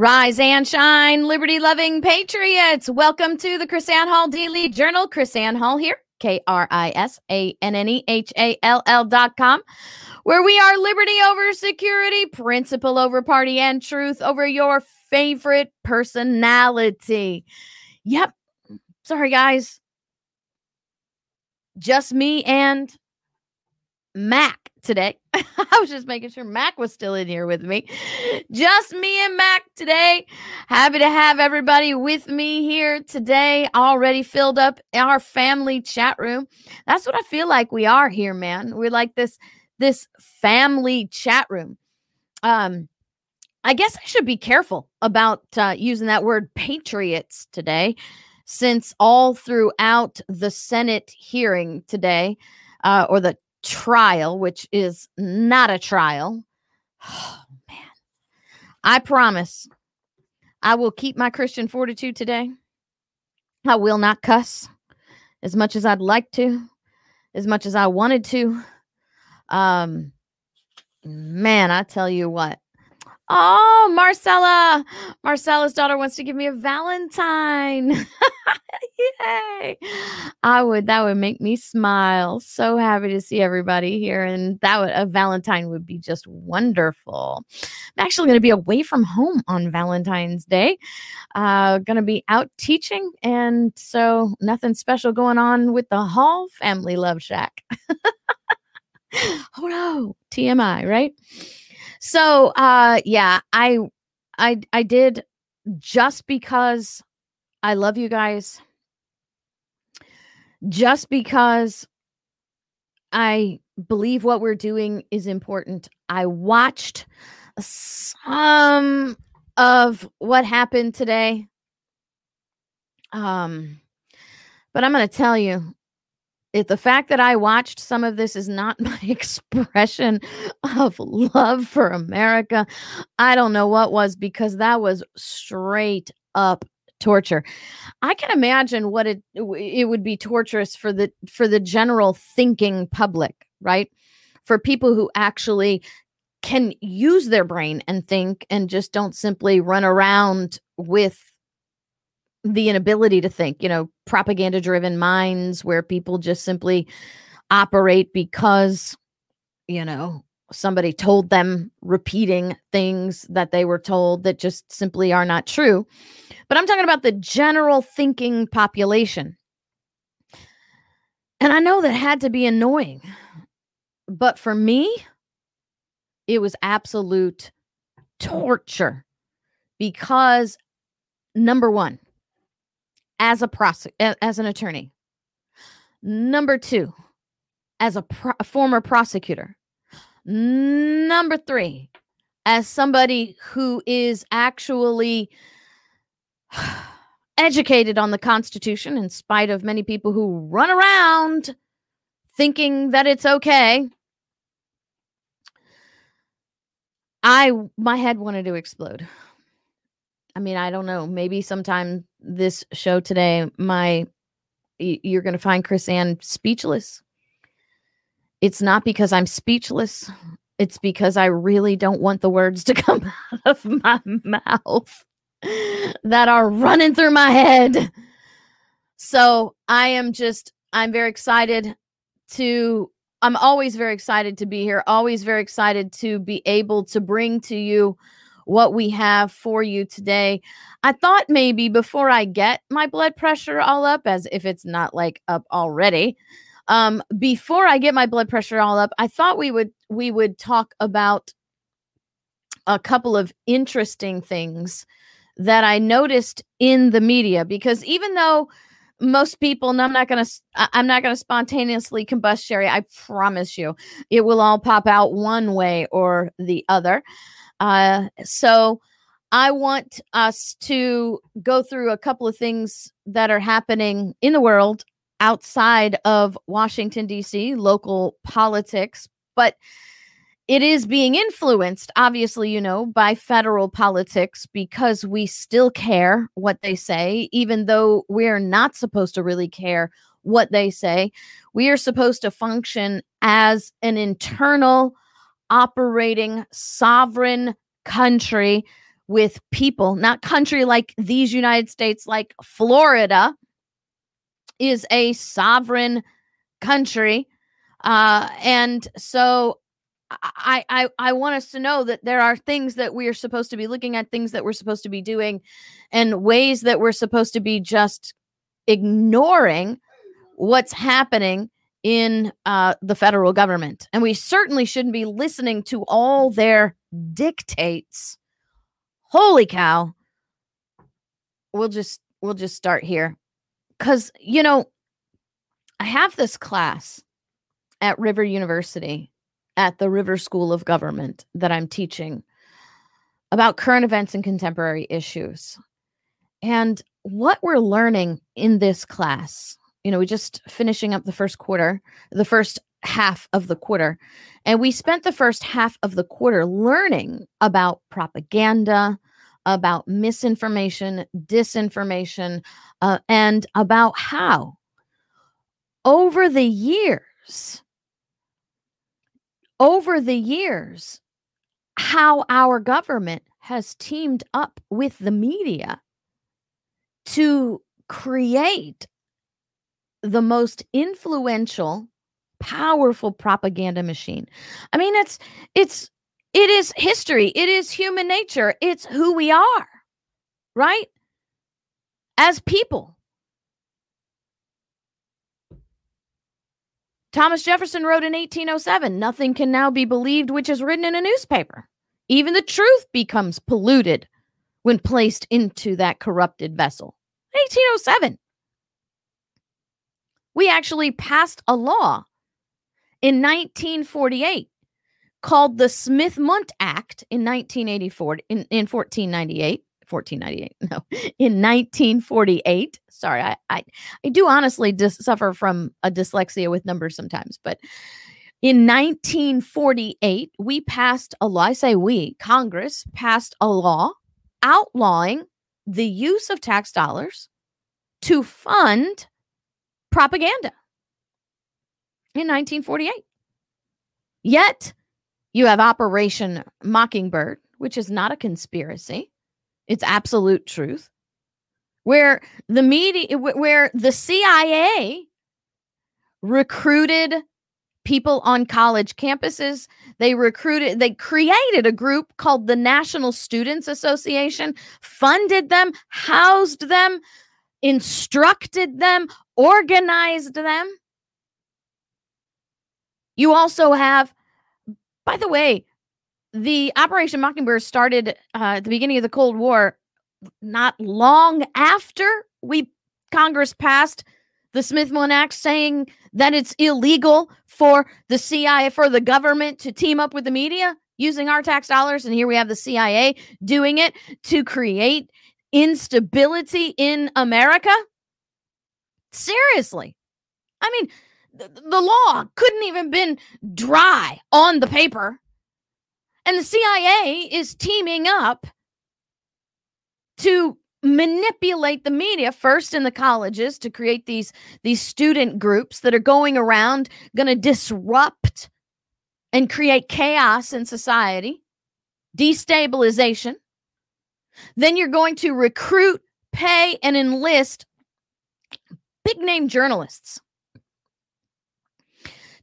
Rise and shine, liberty loving patriots. Welcome to the KrisAnne Hall Daily Journal. KrisAnne Hall here, K R I S A N N E H A L L dot com, where we are liberty over security, principle over party, and truth over your favorite personality. Yep. Sorry, guys. Just me and Mac today. I was just making sure Mac was still in here with me. Just me and Mac today. Happy to have everybody with me here today. Already filled up our family chat room. That's what I feel like we are here, man. We're like this this family chat room. Um I guess I should be careful about uh, using that word patriots today since all throughout the Senate hearing today uh, or the trial, which is not a trial. Oh, man. I promise I will keep my Christian fortitude today. I will not cuss as much as I'd like to, as much as I wanted to. Um, man, I tell you what, Oh, Marcella. Marcella's daughter wants to give me a Valentine. Yay. I would that would make me smile. So happy to see everybody here and that would a Valentine would be just wonderful. I'm actually going to be away from home on Valentine's Day. Uh to be out teaching and so nothing special going on with the Hall Family Love Shack. oh no, TMI, right? So uh yeah, I I I did just because I love you guys. Just because I believe what we're doing is important. I watched some of what happened today. Um but I'm going to tell you if the fact that I watched some of this is not my expression of love for America, I don't know what was because that was straight up torture. I can imagine what it it would be torturous for the for the general thinking public, right? For people who actually can use their brain and think and just don't simply run around with the inability to think, you know, propaganda driven minds where people just simply operate because, you know, somebody told them repeating things that they were told that just simply are not true. But I'm talking about the general thinking population. And I know that had to be annoying. But for me, it was absolute torture because number one, as a prosec- as an attorney. Number 2, as a, pro- a former prosecutor. Number 3, as somebody who is actually educated on the Constitution, in spite of many people who run around thinking that it's okay. I my head wanted to explode. I mean, I don't know. Maybe sometime this show today, my you're going to find KrisAnne speechless. It's not because I'm speechless. It's because I really don't want the words to come out of my mouth that are running through my head. So I am just, I'm very excited to, I'm always very excited to be here, always very excited to be able to bring to you what we have for you today. I thought maybe before I get my blood pressure all up, as if it's not like up already, um, before I get my blood pressure all up, I thought we would we would talk about a couple of interesting things that I noticed in the media because even though most people and i'm not gonna i'm not gonna spontaneously combust sherry i promise you it will all pop out one way or the other uh, so I want us to go through a couple of things that are happening in the world outside of Washington, D.C., local politics, but it is being influenced, obviously, you know, by federal politics because we still care what they say, even though we're not supposed to really care what they say. We are supposed to function as an internal operating sovereign country with people, not country like these United States, like Florida is a sovereign country. Uh, and so I, I I want us to know that there are things that we are supposed to be looking at, things that we're supposed to be doing, and ways that we're supposed to be just ignoring what's happening in uh, the federal government. And we certainly shouldn't be listening to all their dictates. Holy cow. We'll just we'll just start here. Cuz you know i have this class at river university at the river school of government that i'm teaching about current events and contemporary issues and what we're learning in this class you know we just finishing up the first quarter the first half of the quarter. And we spent the first half of the quarter learning about propaganda, about misinformation, disinformation, uh, and about how over the years, over the years, how our government has teamed up with the media to create the most influential powerful propaganda machine. I mean, it's it's it is history. It is human nature. It's who we are. Right? As people. Thomas Jefferson wrote in 1807 Nothing can now be believed which is written in a newspaper. Even the truth becomes polluted when placed into that corrupted vessel. 1807. We actually passed a law in 1948 called the Smith Mundt Act in 1984 in, in 1498 1498 no in 1948 sorry I, I i do honestly dis- suffer from a dyslexia with numbers sometimes but in 1948 we passed a law i say we congress passed a law outlawing the use of tax dollars to fund propaganda in 1948. Yet, you have Operation Mockingbird, which is not a conspiracy, it's absolute truth, where the media, where the CIA recruited people on college campuses. They recruited, they created a group called the National Students Association, funded them, housed them, instructed them, organized them. You also have, by the way, the Operation Mockingbird started uh, at the beginning of the Cold War, not long after we Congress passed the Smith Mundt Act saying that it's illegal for the CIA, for the government to team up with the media using our tax dollars. And here we have the CIA doing it to create instability in America. Seriously. I mean, the law couldn't even been dry on the paper and the cia is teaming up to manipulate the media first in the colleges to create these these student groups that are going around going to disrupt and create chaos in society destabilization. Then you're going to recruit pay and enlist big name journalists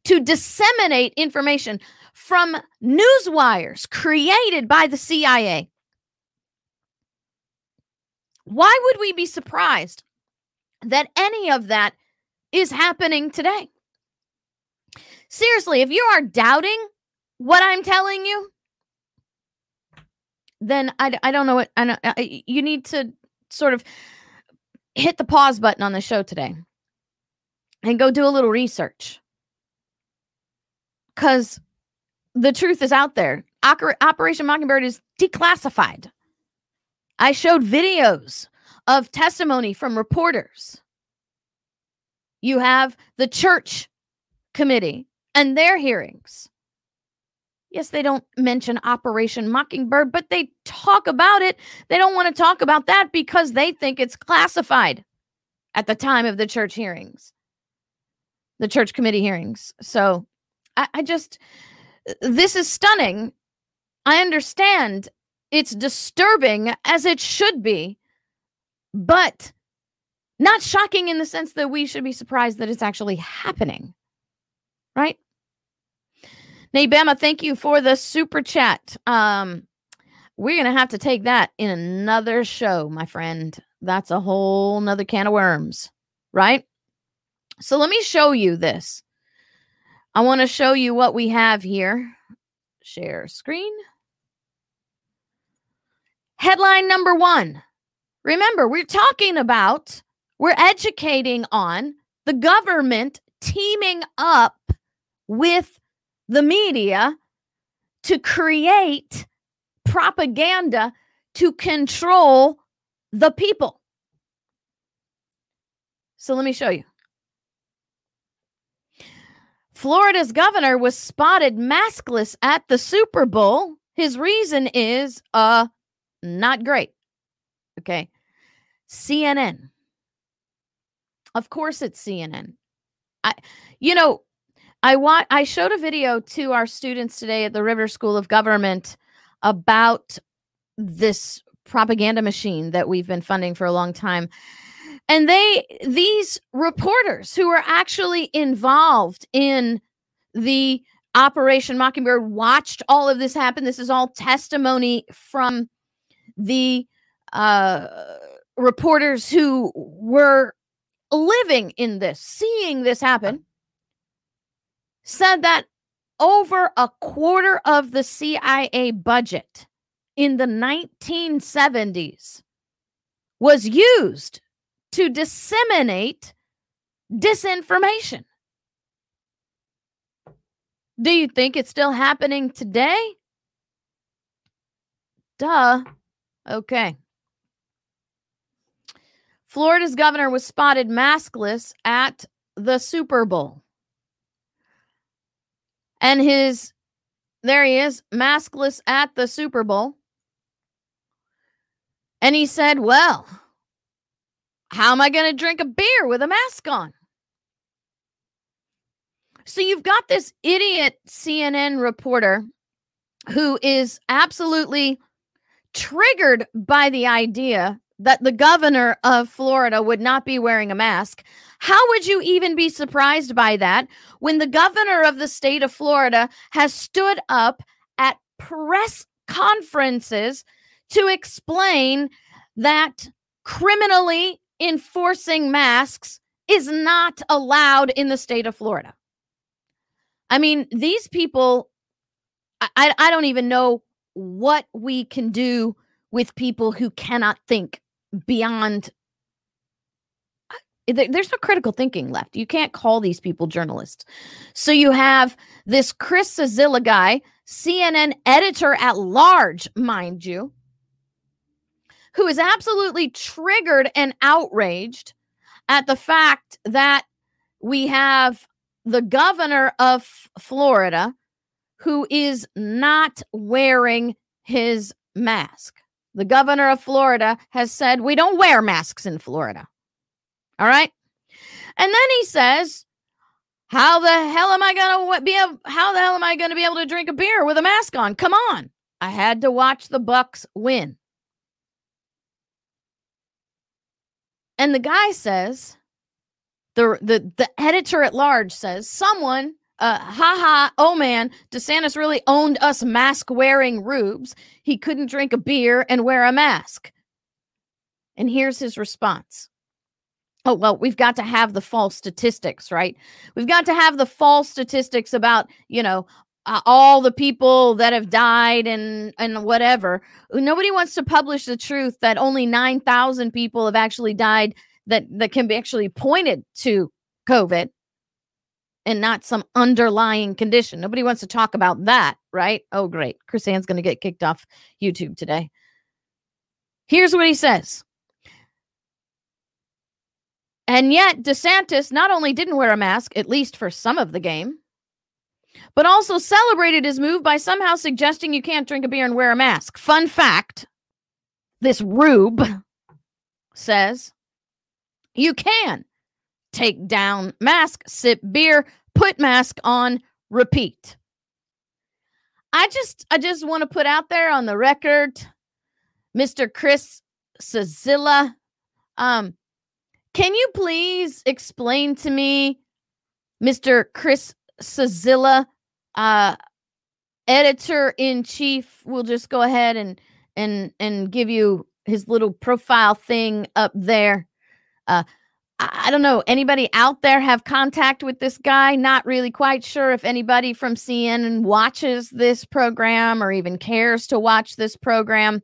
to disseminate information from news wires created by the CIA. Why would we be surprised that any of that is happening today? Seriously, if you are doubting what I'm telling you, then I, I don't know what I know, I, you need to sort of hit the pause button on the show today and go do a little research because the truth is out there. Operation Mockingbird is declassified. I showed videos of testimony from reporters. You have the church committee and their hearings. Yes, they don't mention Operation Mockingbird, but they talk about it. They don't want to talk about that because they think it's classified at the time of the church hearings, the church committee hearings. So I, I just, this is stunning. I understand It's disturbing as it should be, but not shocking in the sense that we should be surprised that it's actually happening. Right? Naybama, thank you for the super chat. Um, we're gonna have to take that in another show, my friend. That's a whole nother can of worms, right? So let me show you this. I want to show you what we have here. Share screen. Headline number one. Remember, we're talking about, we're educating on the government teaming up with the media to create propaganda to control the people. So let me show you. Florida's governor was spotted maskless at the Super Bowl. His reason is uh not great. Okay. CNN. Of course it's CNN. I you know, I want I showed a video to our students today at the River School of Government about this propaganda machine that we've been funding for a long time. And they these reporters who are actually involved in the Operation Mockingbird watched all of this happen. This is all testimony from the uh, reporters who were living in this, seeing this happen, said that over a quarter of the CIA budget in the 1970s was used to disseminate disinformation. Do you think it's still happening today? Duh. Okay. Florida's governor was spotted maskless at the Super Bowl. And his, there he is, maskless at the Super Bowl. And he said, Well, how am I going to drink a beer with a mask on? So you've got this idiot CNN reporter who is absolutely triggered by the idea that the governor of Florida would not be wearing a mask. How would you even be surprised by that when the governor of the state of Florida has stood up at press conferences to explain that criminally enforcing masks is not allowed in the state of Florida? I mean, these people, I, I don't even know what we can do with people who cannot think beyond there's no critical thinking left. You can't call these people journalists. So you have this Chris Cillizza guy, CNN editor at large, mind you, who is absolutely triggered and outraged at the fact that we have the governor of Florida who is not wearing his mask. The governor of Florida has said we don't wear masks in Florida. All right. And then he says, How the hell am I to be able, how the hell am I to be able to drink a beer with a mask on? Come on. I had to watch the Bucks win. And the guy says, the the the editor at large says someone uh, ha ha, oh man, DeSantis really owned us mask wearing rubes. He couldn't drink a beer and wear a mask. And here's his response. Oh, well, we've got to have the false statistics, right? We've got to have the false statistics about, you know, uh, all the people that have died and and whatever. Nobody wants to publish the truth that only 9,000 people have actually died that that can be actually pointed to COVID and not some underlying condition. Nobody wants to talk about that, right? Oh, great. KrisAnne's going to get kicked off YouTube today. Here's what he says. And yet, DeSantis not only didn't wear a mask, at least for some of the game, but also celebrated his move by somehow suggesting you can't drink a beer and wear a mask. Fun fact this rube says you can take down mask, sip beer, put mask on, repeat. I just I just want to put out there on the record Mr. Chris Cillizza. Um, can you please explain to me, Mr. Chris Cillizza, uh, editor in chief? We'll just go ahead and and and give you his little profile thing up there. Uh, I don't know. Anybody out there have contact with this guy? Not really quite sure if anybody from CNN watches this program or even cares to watch this program.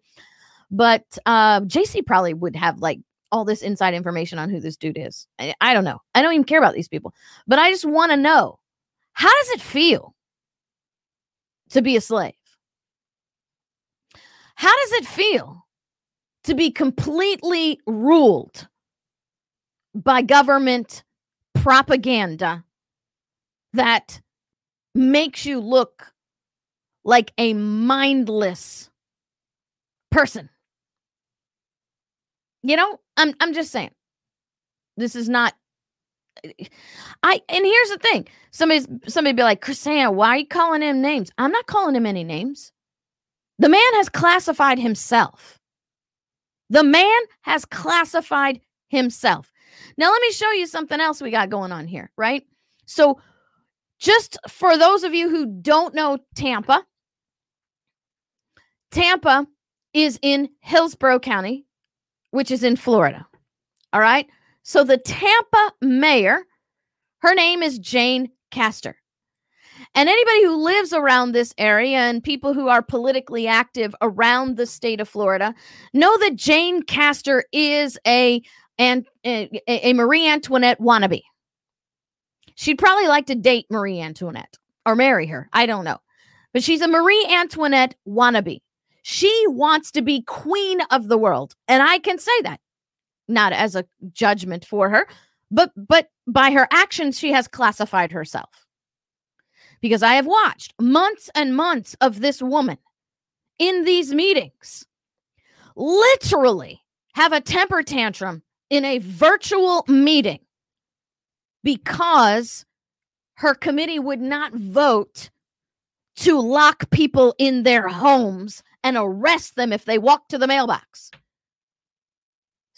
But uh, JC probably would have like all this inside information on who this dude is. I, I don't know. I don't even care about these people. But I just want to know how does it feel to be a slave? How does it feel to be completely ruled by government propaganda that makes you look like a mindless person. You know, I'm I'm just saying. This is not I and here's the thing. Somebody's somebody be like, KrisAnne, why are you calling him names? I'm not calling him any names. The man has classified himself. The man has classified himself. Now, let me show you something else we got going on here, right? So, just for those of you who don't know Tampa, Tampa is in Hillsborough County, which is in Florida. All right. So, the Tampa mayor, her name is Jane Castor. And anybody who lives around this area and people who are politically active around the state of Florida know that Jane Castor is a and a, a Marie Antoinette wannabe. She'd probably like to date Marie Antoinette or marry her. I don't know. But she's a Marie Antoinette wannabe. She wants to be queen of the world. And I can say that not as a judgment for her, but but by her actions she has classified herself. Because I have watched months and months of this woman in these meetings literally have a temper tantrum in a virtual meeting because her committee would not vote to lock people in their homes and arrest them if they walk to the mailbox.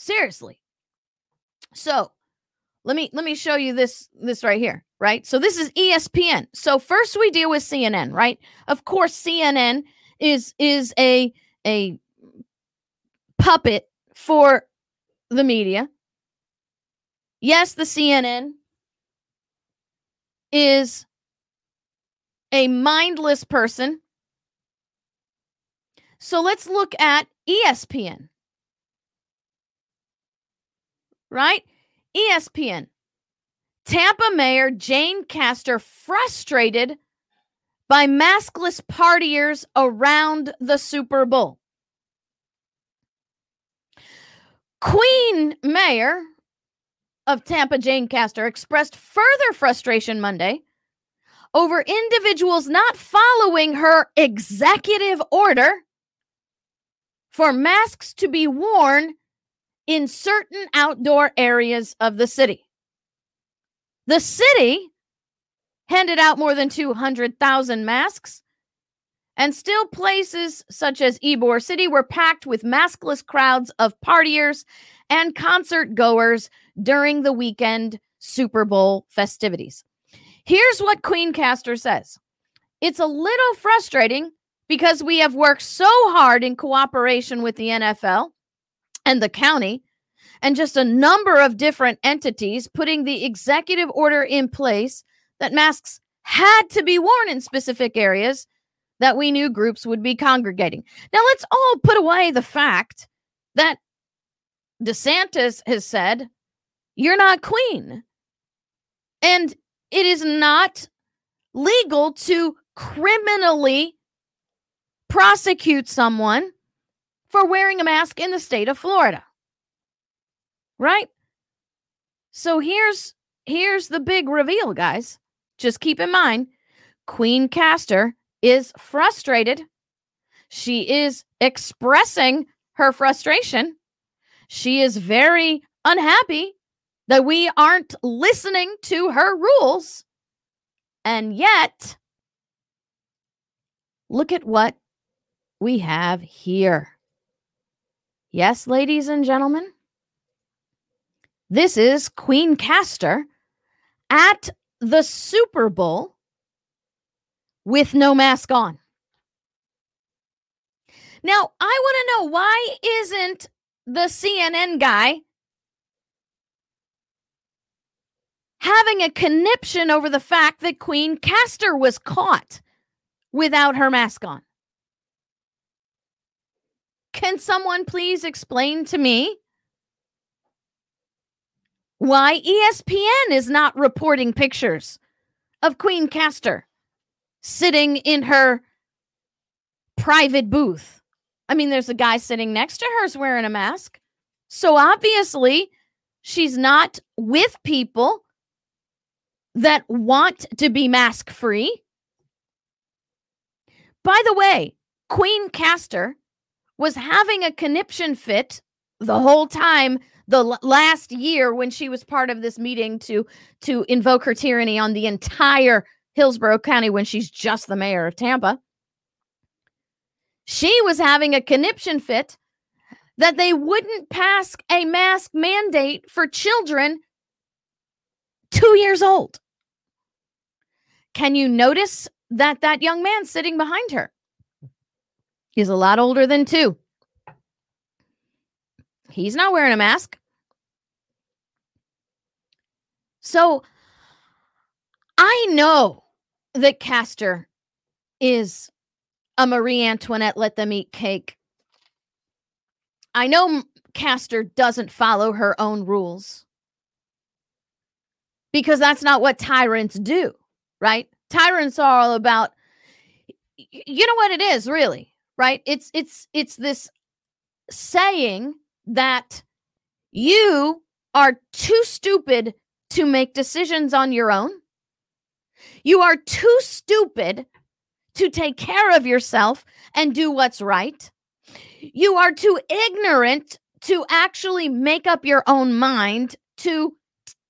Seriously. So, let me let me show you this this right here, right? So this is ESPN. So first we deal with CNN, right? Of course CNN is is a a puppet for the media. Yes, the CNN is a mindless person. So let's look at ESPN. Right? ESPN. Tampa Mayor Jane Castor frustrated by maskless partiers around the Super Bowl. Queen Mayor of Tampa, Jane Castor, expressed further frustration Monday over individuals not following her executive order for masks to be worn in certain outdoor areas of the city. The city handed out more than 200,000 masks and still, places such as Ybor City were packed with maskless crowds of partiers and concert goers during the weekend Super Bowl festivities. Here's what Queen Castor says It's a little frustrating because we have worked so hard in cooperation with the NFL and the county and just a number of different entities putting the executive order in place that masks had to be worn in specific areas that we knew groups would be congregating. Now, let's all put away the fact that DeSantis has said, You're not queen. And it is not legal to criminally prosecute someone for wearing a mask in the state of Florida. Right? So here's here's the big reveal, guys. Just keep in mind, Queen Castor is frustrated. She is expressing her frustration. She is very unhappy that we aren't listening to her rules. And yet, look at what we have here. Yes, ladies and gentlemen, this is Queen Castor at the Super Bowl with no mask on. Now, I want to know why isn't the CNN guy having a conniption over the fact that Queen Castor was caught without her mask on? Can someone please explain to me why ESPN is not reporting pictures of Queen Castor sitting in her private booth? I mean, there's a guy sitting next to her wearing a mask. So obviously, she's not with people that want to be mask free. By the way, Queen Castor was having a conniption fit the whole time the l- last year when she was part of this meeting to to invoke her tyranny on the entire Hillsborough County when she's just the mayor of Tampa. She was having a conniption fit that they wouldn't pass a mask mandate for children 2 years old. Can you notice that that young man sitting behind her He's a lot older than two. He's not wearing a mask. So I know that Castor is a Marie Antoinette, let them eat cake. I know Castor doesn't follow her own rules because that's not what tyrants do, right? Tyrants are all about, you know what it is, really? Right? It's it's it's this saying that you are too stupid to make decisions on your own. You are too stupid to take care of yourself and do what's right. You are too ignorant to actually make up your own mind to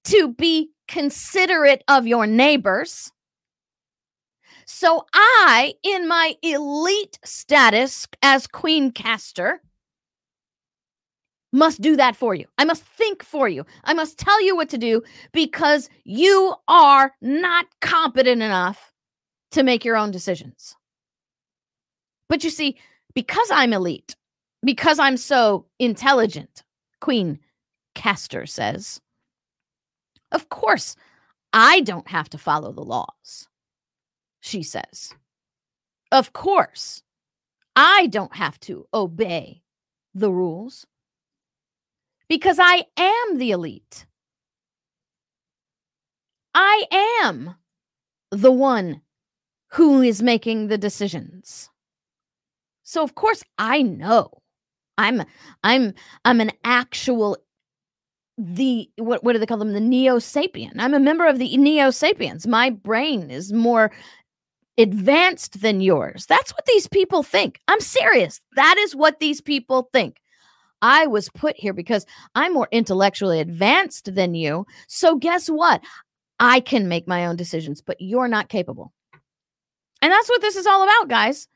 to be considerate of your neighbors so I, in my elite status as Queen Castor, must do that for you. I must think for you. I must tell you what to do because you are not competent enough to make your own decisions. But you see, because I'm elite, because I'm so intelligent, Queen Castor says, of course, I don't have to follow the laws she says. Of course, I don't have to obey the rules because I am the elite. I am the one who is making the decisions. So of course I know. I'm I'm I'm an actual the what what do they call them the neo sapien i'm a member of the neo sapiens my brain is more advanced than yours. That's what these people think. I'm serious. That is what these people think. I was put here because I'm more intellectually advanced than you. So, guess what? I can make my own decisions, but you're not capable. And that's what this is all about, guys.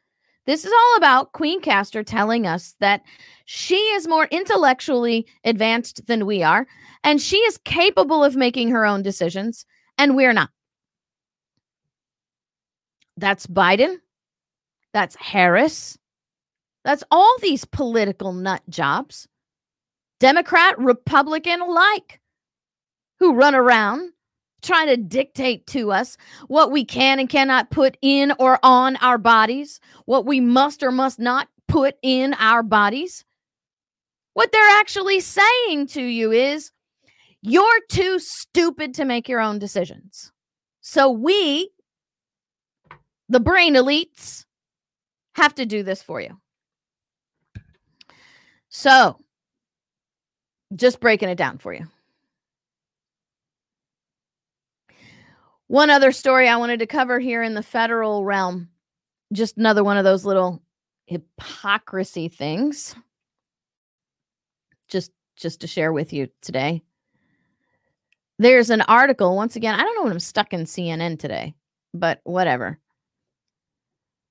This is all about Queen Castor telling us that she is more intellectually advanced than we are, and she is capable of making her own decisions, and we're not. That's Biden. That's Harris. That's all these political nut jobs, Democrat, Republican alike, who run around trying to dictate to us what we can and cannot put in or on our bodies, what we must or must not put in our bodies. What they're actually saying to you is you're too stupid to make your own decisions. So we the brain elites have to do this for you. So, just breaking it down for you. One other story I wanted to cover here in the federal realm, just another one of those little hypocrisy things. Just just to share with you today. There's an article once again, I don't know when I'm stuck in CNN today, but whatever.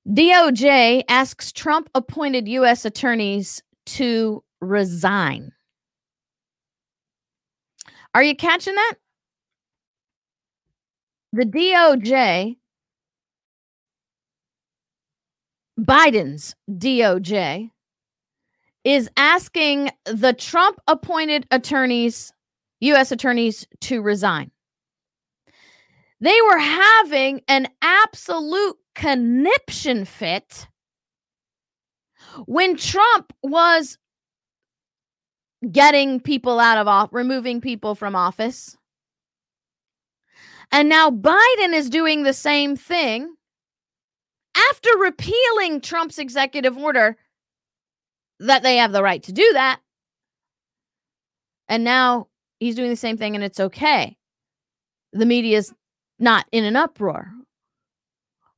DOJ asks Trump appointed U.S. attorneys to resign. Are you catching that? The DOJ, Biden's DOJ, is asking the Trump appointed attorneys, U.S. attorneys, to resign. They were having an absolute conniption fit when Trump was getting people out of off, removing people from office. And now Biden is doing the same thing after repealing Trump's executive order that they have the right to do that. And now he's doing the same thing and it's okay. The media is not in an uproar.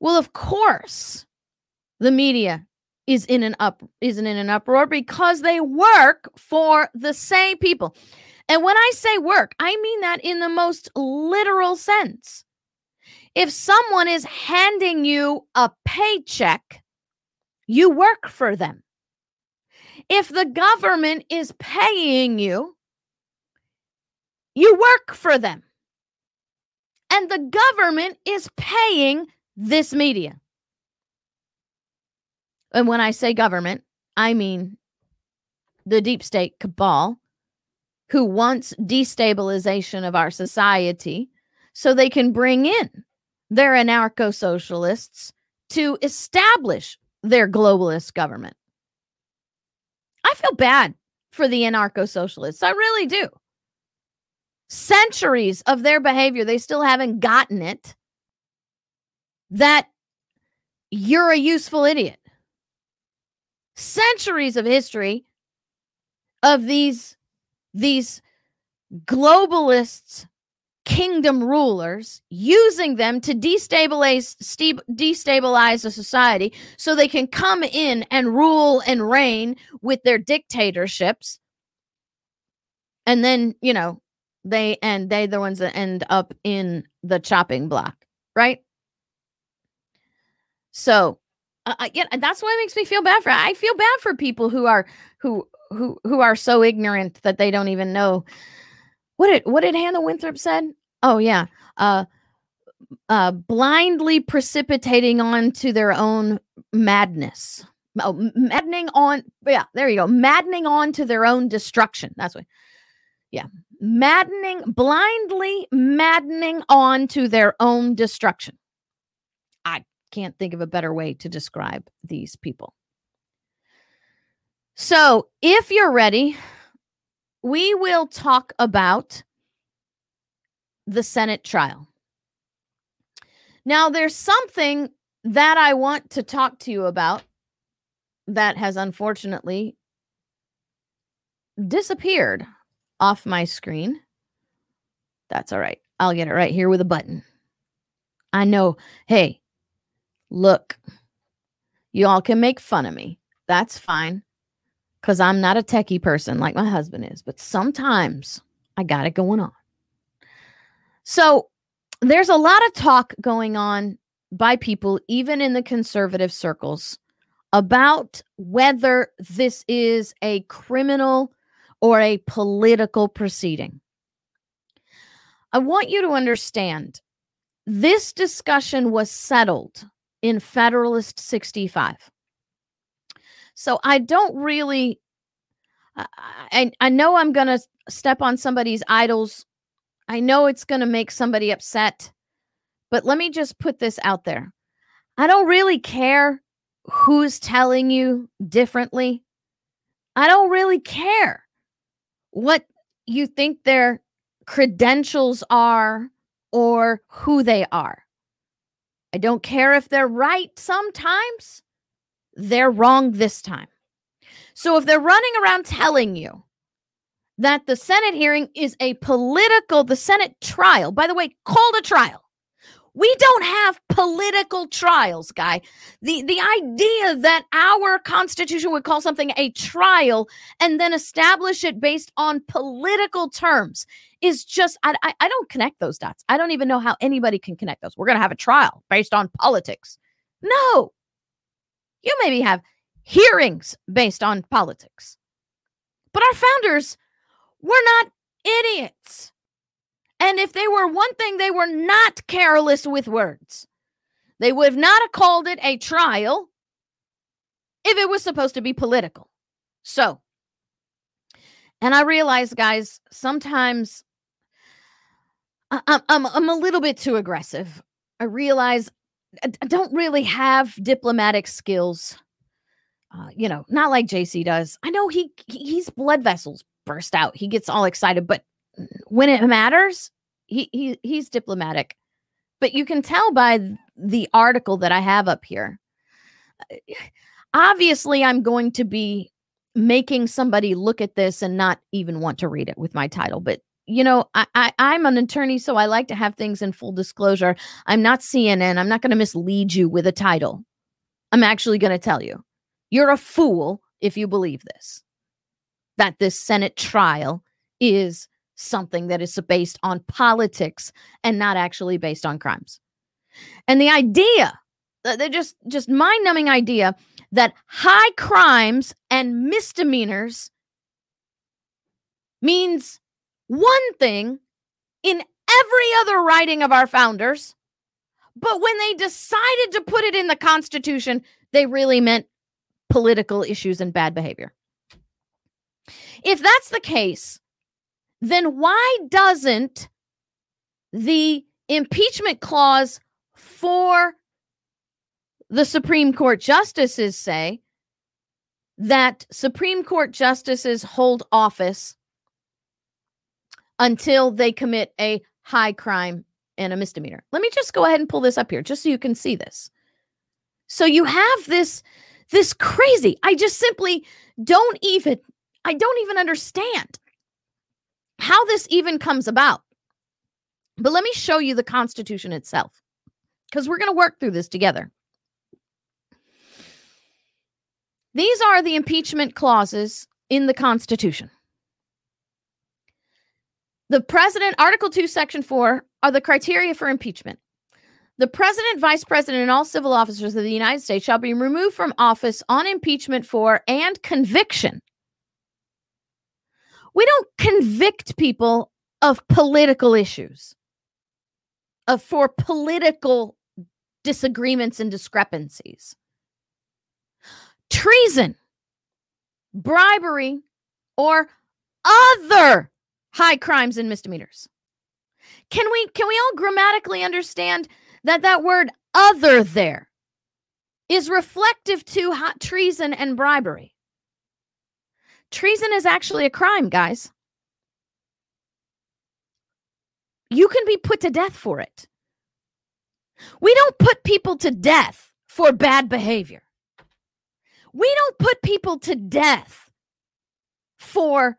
Well, of course, the media is in an up isn't in an uproar because they work for the same people. And when I say work, I mean that in the most literal sense. If someone is handing you a paycheck, you work for them. If the government is paying you, you work for them. And the government is paying this media. And when I say government, I mean the deep state cabal who wants destabilization of our society so they can bring in their anarcho socialists to establish their globalist government. I feel bad for the anarcho socialists. I really do. Centuries of their behavior, they still haven't gotten it that you're a useful idiot. Centuries of history of these these globalists kingdom rulers using them to destabilize destabilize a society so they can come in and rule and reign with their dictatorships. And then you know they and they the ones that end up in the chopping block right so uh, yeah, that's why it makes me feel bad for. I feel bad for people who are who who who are so ignorant that they don't even know what did what did Hannah Winthrop said. Oh yeah, uh, uh, blindly precipitating onto their own madness. Oh, maddening on. Yeah, there you go. Maddening on to their own destruction. That's what. Yeah, maddening, blindly maddening on to their own destruction. Can't think of a better way to describe these people. So, if you're ready, we will talk about the Senate trial. Now, there's something that I want to talk to you about that has unfortunately disappeared off my screen. That's all right. I'll get it right here with a button. I know, hey, Look, you all can make fun of me. That's fine. Because I'm not a techie person like my husband is. But sometimes I got it going on. So there's a lot of talk going on by people, even in the conservative circles, about whether this is a criminal or a political proceeding. I want you to understand this discussion was settled in Federalist 65. So I don't really I I know I'm going to step on somebody's idols. I know it's going to make somebody upset. But let me just put this out there. I don't really care who's telling you differently. I don't really care what you think their credentials are or who they are. I don't care if they're right sometimes, they're wrong this time. So if they're running around telling you that the Senate hearing is a political, the Senate trial, by the way, called a trial, we don't have political trials, guy. The the idea that our constitution would call something a trial and then establish it based on political terms is just I, I, I don't connect those dots. I don't even know how anybody can connect those. We're gonna have a trial based on politics. No. You maybe have hearings based on politics. But our founders were not idiots. And if they were one thing, they were not careless with words. They would not have called it a trial if it was supposed to be political. So, and I realize, guys, sometimes I, I'm, I'm a little bit too aggressive. I realize I don't really have diplomatic skills. Uh, you know, not like JC does. I know he he's blood vessels burst out. He gets all excited, but when it matters, he, he he's diplomatic. But you can tell by the article that I have up here. Obviously, I'm going to be making somebody look at this and not even want to read it with my title, but you know, I, I I'm an attorney, so I like to have things in full disclosure. I'm not CNN. I'm not going to mislead you with a title. I'm actually going to tell you, you're a fool if you believe this. That this Senate trial is something that is based on politics and not actually based on crimes. And the idea, the just just mind-numbing idea that high crimes and misdemeanors means one thing in every other writing of our founders, but when they decided to put it in the Constitution, they really meant political issues and bad behavior. If that's the case, then why doesn't the impeachment clause for the Supreme Court justices say that Supreme Court justices hold office until they commit a high crime and a misdemeanor. Let me just go ahead and pull this up here just so you can see this. So you have this this crazy. I just simply don't even I don't even understand how this even comes about. But let me show you the Constitution itself because we're going to work through this together. These are the impeachment clauses in the Constitution. The president, Article 2, Section 4, are the criteria for impeachment. The president, vice president, and all civil officers of the United States shall be removed from office on impeachment for and conviction. We don't convict people of political issues, of for political disagreements and discrepancies. Treason, bribery, or other high crimes and misdemeanors. Can we can we all grammatically understand that that word other there is reflective to hot treason and bribery? Treason is actually a crime, guys. You can be put to death for it. We don't put people to death for bad behavior. We don't put people to death for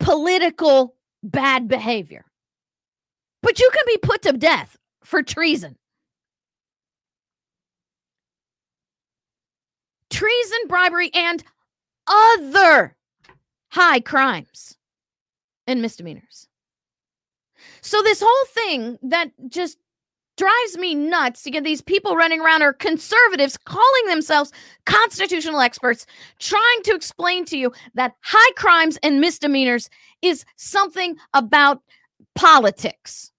political bad behavior. But you can be put to death for treason. Treason, bribery, and other high crimes and misdemeanors. So, this whole thing that just drives me nuts to get these people running around are conservatives calling themselves constitutional experts trying to explain to you that high crimes and misdemeanors is something about politics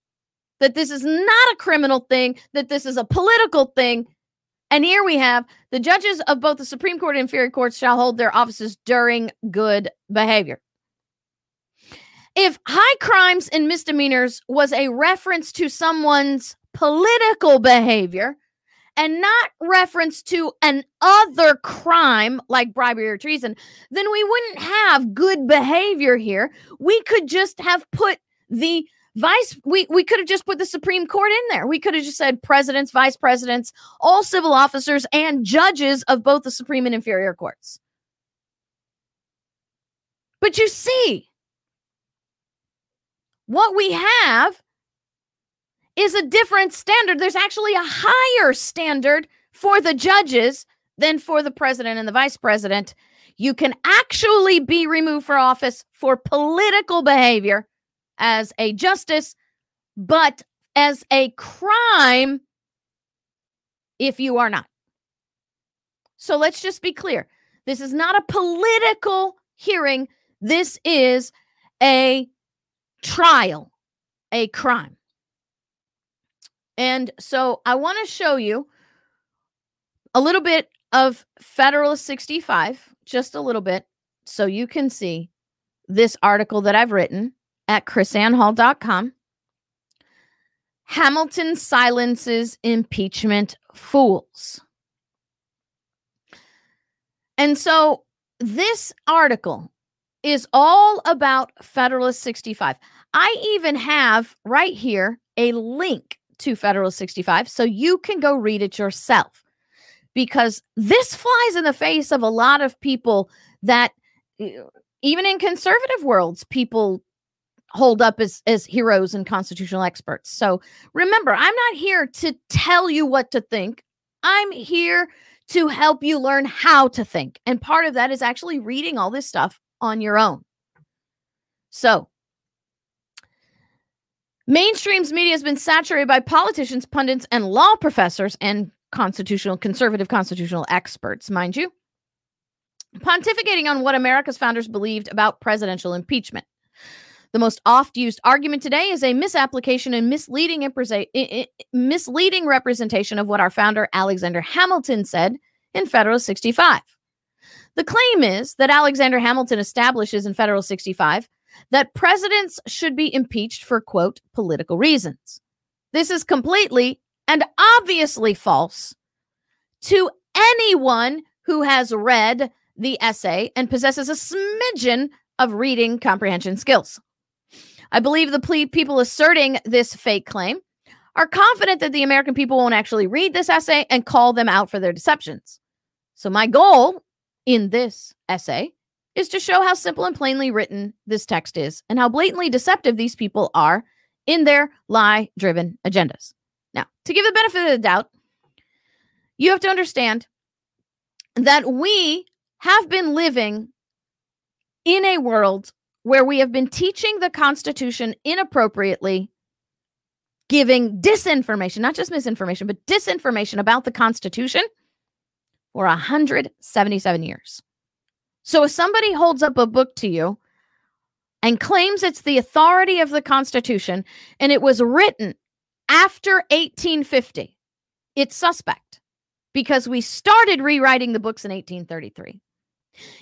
that this is not a criminal thing that this is a political thing and here we have the judges of both the supreme court and inferior courts shall hold their offices during good behavior if high crimes and misdemeanors was a reference to someone's political behavior and not reference to an other crime like bribery or treason, then we wouldn't have good behavior here. We could just have put the vice we, we could have just put the Supreme Court in there. We could have just said presidents, vice presidents, all civil officers and judges of both the Supreme and inferior courts. But you see, what we have is a different standard. There's actually a higher standard for the judges than for the president and the vice president. You can actually be removed for office for political behavior as a justice, but as a crime if you are not. So let's just be clear. This is not a political hearing This is a trial, a crime. And so I want to show you a little bit of Federalist 65, just a little bit, so you can see this article that I've written at krisannehall.com. Hamilton silences impeachment fools. And so this article is all about Federalist 65. I even have right here a link to Federalist 65 so you can go read it yourself because this flies in the face of a lot of people that even in conservative worlds people hold up as as heroes and constitutional experts. So remember, I'm not here to tell you what to think. I'm here to help you learn how to think. And part of that is actually reading all this stuff on your own. So, mainstream's media has been saturated by politicians, pundits, and law professors and constitutional conservative constitutional experts, mind you, pontificating on what America's founders believed about presidential impeachment. The most oft used argument today is a misapplication and misleading, misleading representation of what our founder Alexander Hamilton said in Federal 65. The claim is that Alexander Hamilton establishes in Federal 65 that presidents should be impeached for, quote, political reasons. This is completely and obviously false to anyone who has read the essay and possesses a smidgen of reading comprehension skills. I believe the ple- people asserting this fake claim are confident that the American people won't actually read this essay and call them out for their deceptions. So, my goal in this essay is to show how simple and plainly written this text is and how blatantly deceptive these people are in their lie driven agendas. Now, to give the benefit of the doubt, you have to understand that we have been living in a world where we have been teaching the Constitution inappropriately, giving disinformation, not just misinformation, but disinformation about the Constitution for 177 years. So if somebody holds up a book to you and claims it's the authority of the Constitution and it was written after 1850, it's suspect because we started rewriting the books in 1833.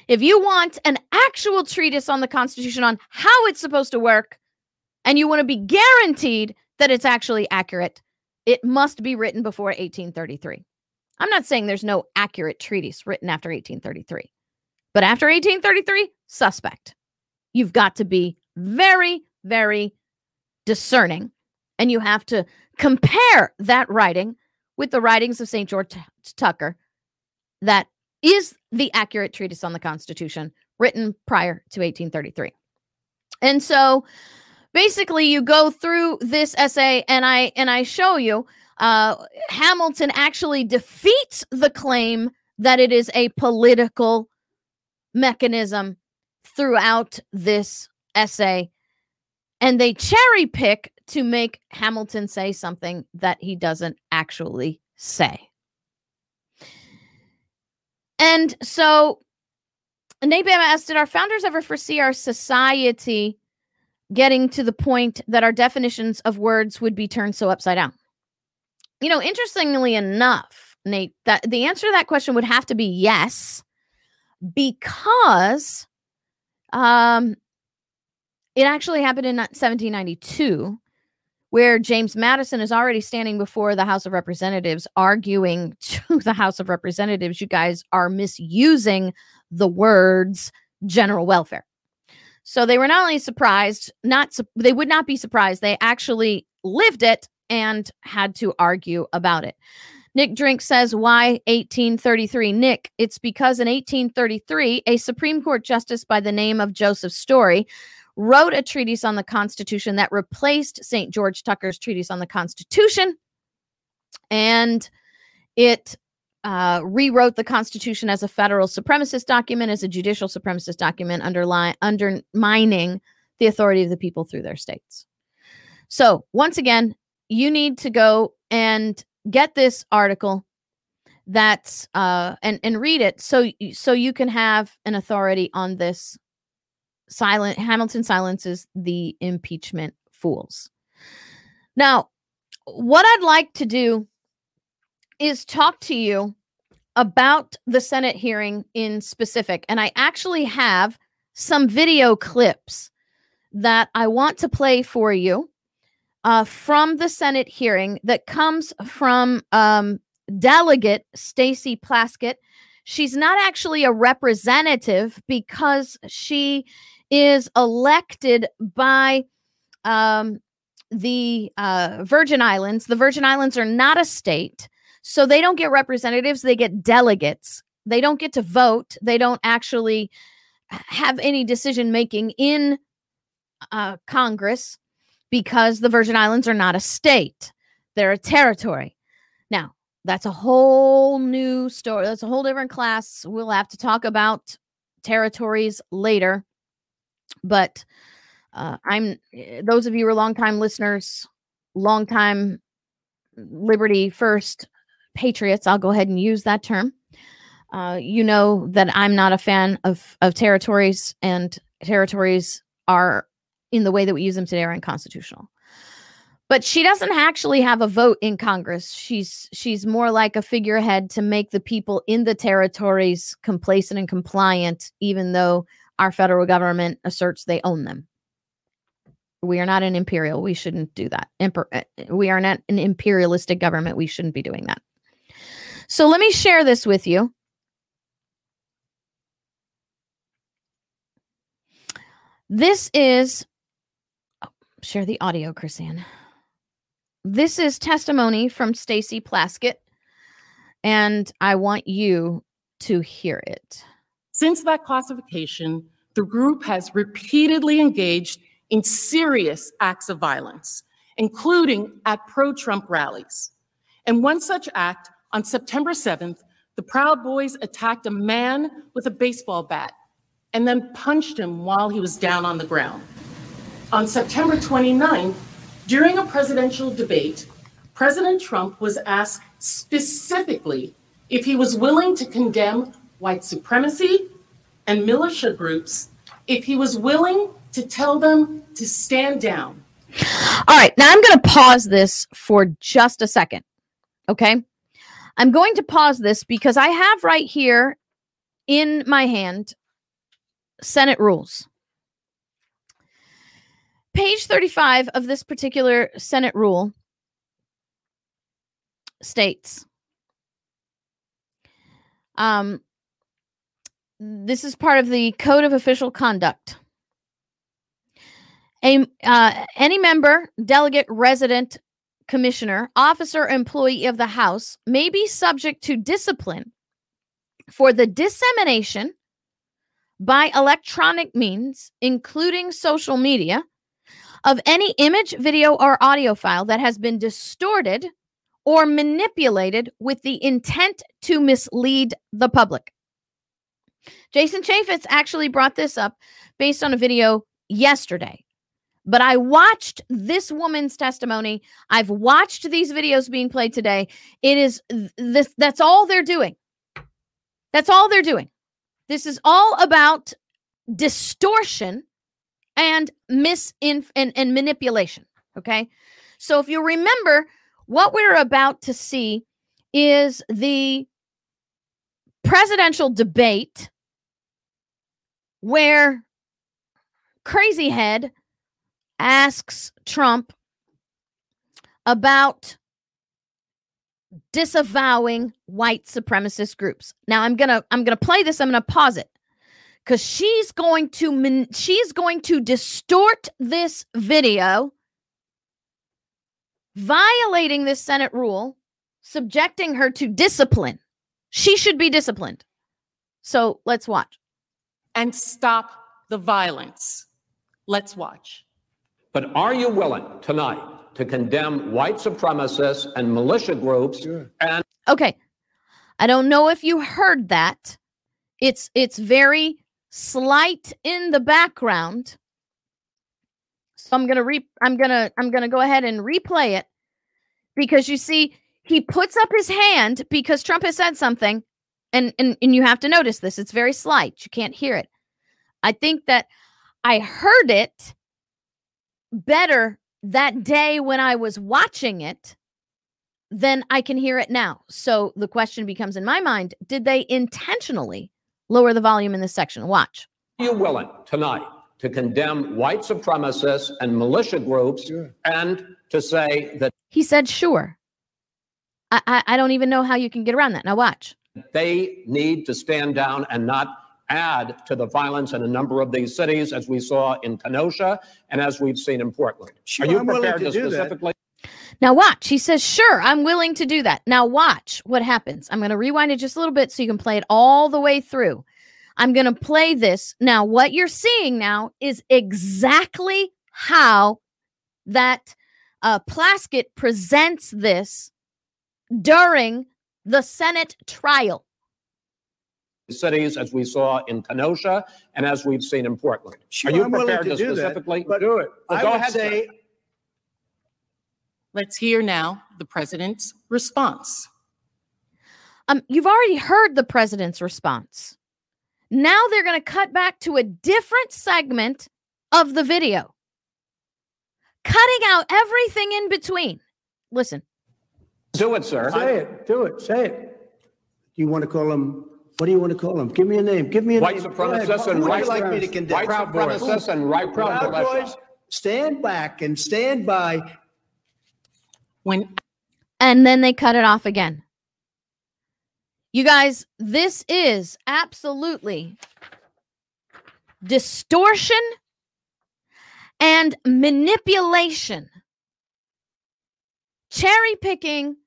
If you want an actual treatise on the Constitution on how it's supposed to work, and you want to be guaranteed that it's actually accurate, it must be written before 1833. I'm not saying there's no accurate treatise written after 1833, but after 1833, suspect. You've got to be very, very discerning, and you have to compare that writing with the writings of St. George T- Tucker that is the accurate treatise on the Constitution written prior to 1833. And so basically you go through this essay and I and I show you uh, Hamilton actually defeats the claim that it is a political mechanism throughout this essay and they cherry pick to make Hamilton say something that he doesn't actually say. And so Nate Bama asked, did our founders ever foresee our society getting to the point that our definitions of words would be turned so upside down? You know, interestingly enough, Nate, that the answer to that question would have to be yes, because um it actually happened in 1792 where James Madison is already standing before the House of Representatives arguing to the House of Representatives, you guys are misusing the words general welfare. So they were not only surprised, not su- they would not be surprised. They actually lived it and had to argue about it. Nick Drink says, Why 1833? Nick, it's because in 1833, a Supreme Court justice by the name of Joseph Story wrote a treatise on the Constitution that replaced St. George Tucker's treatise on the Constitution. And it uh, rewrote the Constitution as a federal supremacist document, as a judicial supremacist document, undermining the authority of the people through their states. So, once again, you need to go and get this article that's uh and and read it so so you can have an authority on this silent Hamilton silences the impeachment fools. Now, what I'd like to do is talk to you about the Senate hearing in specific. And I actually have some video clips that I want to play for you uh, from the Senate hearing that comes from um, Delegate Stacey Plaskett. She's not actually a representative because she is elected by um, the uh, Virgin Islands. The Virgin Islands are not a state, so they don't get representatives, they get delegates. They don't get to vote, they don't actually have any decision making in uh, Congress because the Virgin Islands are not a state, they're a territory. Now, that's a whole new story. That's a whole different class. We'll have to talk about territories later. But uh, I'm eh, those of you who are longtime listeners, longtime Liberty First patriots. I'll go ahead and use that term. Uh, you know that I'm not a fan of of territories, and territories are in the way that we use them today are unconstitutional. But she doesn't actually have a vote in Congress. She's she's more like a figurehead to make the people in the territories complacent and compliant, even though our federal government asserts they own them. We are not an imperial. We shouldn't do that. Emper- uh, we are not an imperialistic government. We shouldn't be doing that. So let me share this with you. This is oh, share the audio, KrisAnne. This is testimony from Stacey Plaskett, and I want you to hear it. Since that classification, the group has repeatedly engaged in serious acts of violence, including at pro Trump rallies. And one such act on September 7th, the Proud Boys attacked a man with a baseball bat and then punched him while he was down on the ground. On September 29th, during a presidential debate, President Trump was asked specifically if he was willing to condemn white supremacy and militia groups, if he was willing to tell them to stand down. All right, now I'm going to pause this for just a second. Okay. I'm going to pause this because I have right here in my hand Senate rules. Page 35 of this particular Senate rule states um, this is part of the Code of Official Conduct. A, uh, any member, delegate, resident, commissioner, officer, employee of the House may be subject to discipline for the dissemination by electronic means, including social media, of any image, video, or audio file that has been distorted or manipulated with the intent to mislead the public. Jason Chaffetz actually brought this up based on a video yesterday but I watched this woman's testimony. I've watched these videos being played today. It is this that's all they're doing. That's all they're doing. This is all about distortion and misin and, and manipulation. Okay. So if you remember, what we're about to see is the presidential debate where crazy head asks Trump about disavowing white supremacist groups. Now I'm going to I'm going to play this. I'm going to pause it cuz she's going to she's going to distort this video violating this Senate rule, subjecting her to discipline. She should be disciplined. So, let's watch. And stop the violence. Let's watch. But are you willing tonight to condemn white supremacists and militia groups sure. and Okay. I don't know if you heard that. It's it's very slight in the background. So I'm going to re I'm going to I'm going to go ahead and replay it because you see he puts up his hand because Trump has said something and and and you have to notice this. It's very slight. You can't hear it. I think that I heard it better that day when I was watching it than I can hear it now. So the question becomes in my mind did they intentionally lower the volume in this section? Watch. Are you willing tonight to condemn white supremacists and militia groups sure. and to say that? He said, sure. I, I, I don't even know how you can get around that. Now, watch. They need to stand down and not add to the violence in a number of these cities, as we saw in Kenosha and as we've seen in Portland. Sure, Are you I'm prepared to, to specifically? That. Now, watch. He says, Sure, I'm willing to do that. Now, watch what happens. I'm going to rewind it just a little bit so you can play it all the way through. I'm going to play this. Now, what you're seeing now is exactly how that uh, Plaskett presents this during the Senate trial cities as we saw in Kenosha and as we've seen in Portland. Sure, Are you I'm prepared to, to, do specifically that, but do it? I go would ahead, say. sir. Let's hear now the president's response. Um, you've already heard the president's response. Now they're going to cut back to a different segment of the video, cutting out everything in between. Listen. Do it, sir. Say it. Do it. Say it. Do you want to call him? What do you want to call him? Give me a name. Give me a white name. supremacists and Who would right you like me to condemn? white Proud supremacists and right Proud militia. boys, stand back and stand by. When and then they cut it off again. You guys, this is absolutely distortion and manipulation, cherry picking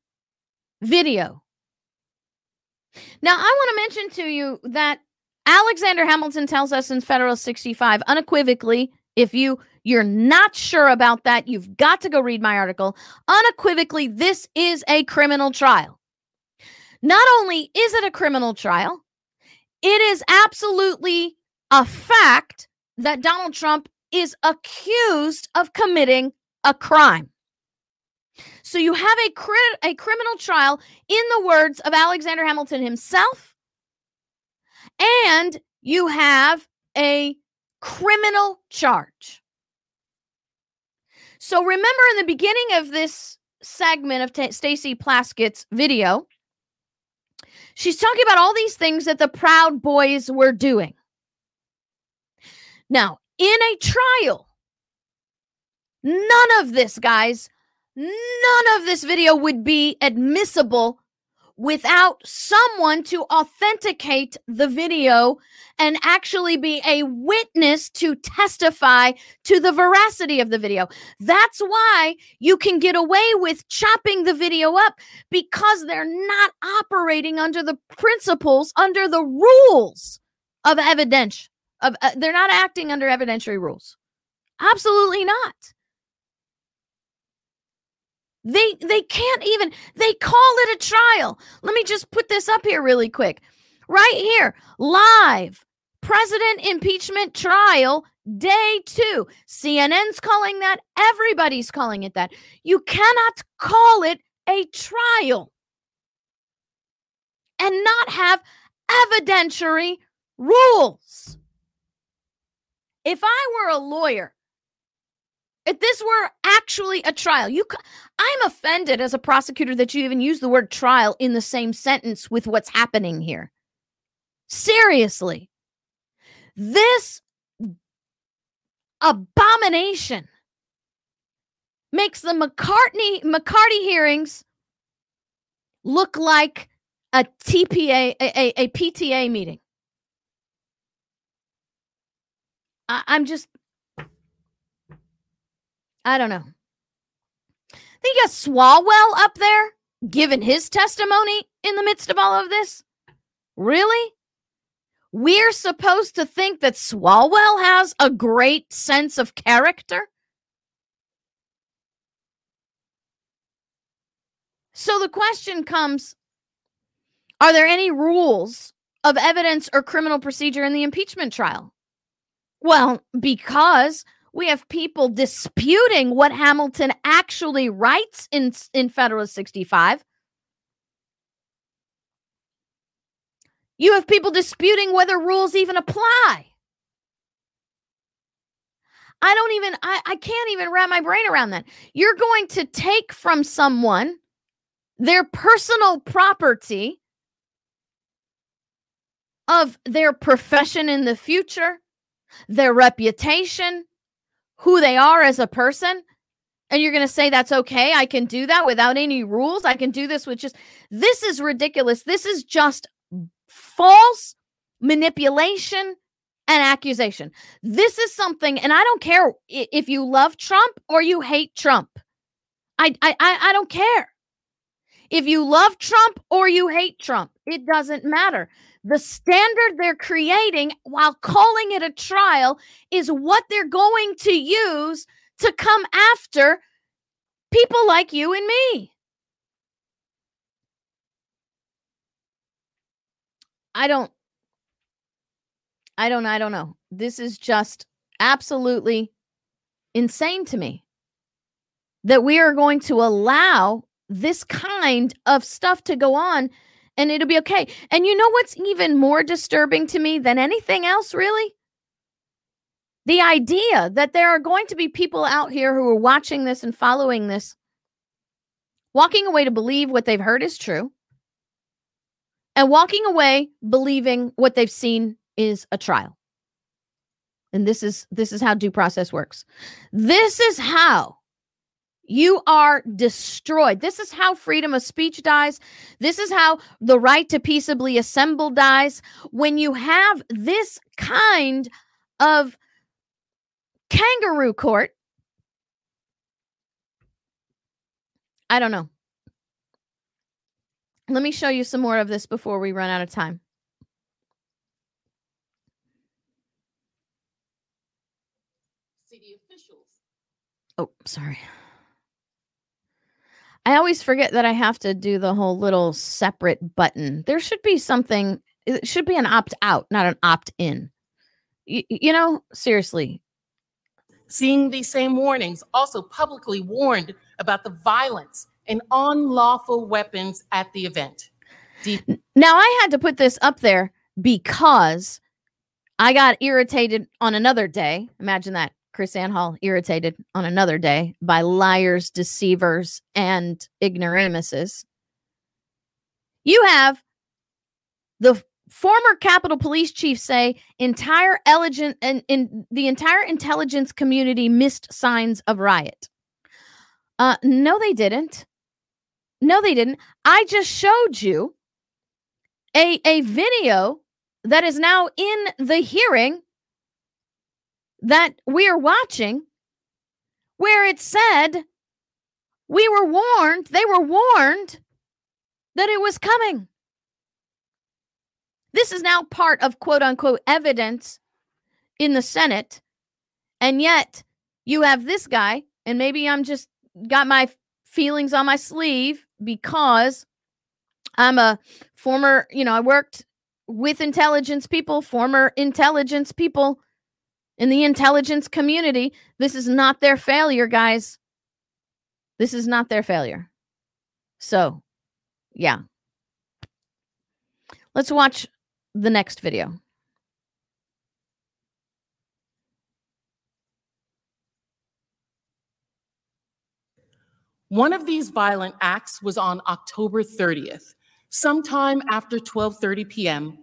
video. Now, I want to mention to you that Alexander Hamilton tells us in Federal 65 unequivocally if you you're not sure about that, you've got to go read my article. Unequivocally, this is a criminal trial. Not only is it a criminal trial, it is absolutely a fact that Donald Trump is accused of committing a crime. So you have a cri- a criminal trial in the words of Alexander Hamilton himself and you have a criminal charge. So remember in the beginning of this segment of T- Stacey Plaskett's video, she's talking about all these things that the Proud Boys were doing. Now, in a trial, none of this, guys, none of this video would be admissible without someone to authenticate the video and actually be a witness to testify to the veracity of the video. That's why you can get away with chopping the video up because they're not operating under the principles, under the rules of evidence. Of uh, they're not acting under evidentiary rules. Absolutely not. They they can't even they call it a trial. Let me just put this up here really quick. Right here, live president impeachment trial day 2. CNN's calling that, everybody's calling it that. You cannot call it a trial and not have evidentiary rules. If I were a lawyer if this were actually a trial, you I'm offended as a prosecutor that you even use the word trial in the same sentence with what's happening here. Seriously. This abomination makes the McCartney McCarty hearings look like a TPA a, a, a PTA meeting. I, I'm just I don't know. Think you got Swalwell up there giving his testimony in the midst of all of this. Really? We're supposed to think that Swalwell has a great sense of character? So the question comes Are there any rules of evidence or criminal procedure in the impeachment trial? Well, because we have people disputing what Hamilton actually writes in, in Federalist 65. You have people disputing whether rules even apply. I don't even, I, I can't even wrap my brain around that. You're going to take from someone their personal property of their profession in the future, their reputation, who they are as a person. And you're going to say that's okay. I can do that without any rules. I can do this with just, this is ridiculous. This is just false manipulation and accusation. This is something, and I don't care if you love Trump or you hate Trump. I, I, I don't care. If you love Trump or you hate Trump, it doesn't matter. The standard they're creating while calling it a trial is what they're going to use to come after people like you and me. I don't I don't I don't know. This is just absolutely insane to me that we are going to allow this kind of stuff to go on and it'll be okay. And you know what's even more disturbing to me than anything else, really? The idea that there are going to be people out here who are watching this and following this, walking away to believe what they've heard is true, and walking away believing what they've seen is a trial. And this is this is how due process works. This is how you are destroyed. This is how freedom of speech dies. This is how the right to peaceably assemble dies. When you have this kind of kangaroo court, I don't know. Let me show you some more of this before we run out of time. City officials. Oh, sorry. I always forget that I have to do the whole little separate button. There should be something, it should be an opt out, not an opt in. Y- you know, seriously. Seeing these same warnings, also publicly warned about the violence and unlawful weapons at the event. Deep- Now, I had to put this up there because I got irritated on another day. Imagine that. KrisAnne Hall irritated on another day by liars, deceivers, and ignoramuses. You have the former Capitol Police Chief say entire elegant and in the entire intelligence community missed signs of riot. Uh, no, they didn't. No, they didn't. I just showed you a a video that is now in the hearing that we are watching where it said we were warned, they were warned that it was coming. This is now part of quote unquote evidence in the Senate. And yet you have this guy, and maybe I'm just got my feelings on my sleeve because I'm a former, you know, I worked with intelligence people, former intelligence people in the intelligence community. This is not their failure, guys. This is not their failure. So, yeah. Let's watch the next video. One of these violent acts was on October 30th, sometime after 12:30 p.m.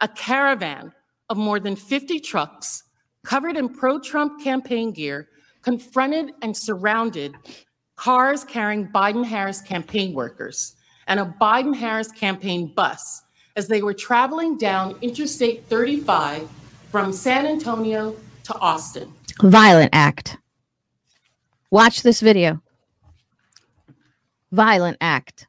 A caravan of more than 50 trucks covered in pro-Trump campaign gear confronted and surrounded cars carrying Biden-Harris campaign workers and a Biden-Harris campaign bus as they were traveling down Interstate 35 from San Antonio to Austin. Violent act. Watch this video. Violent act.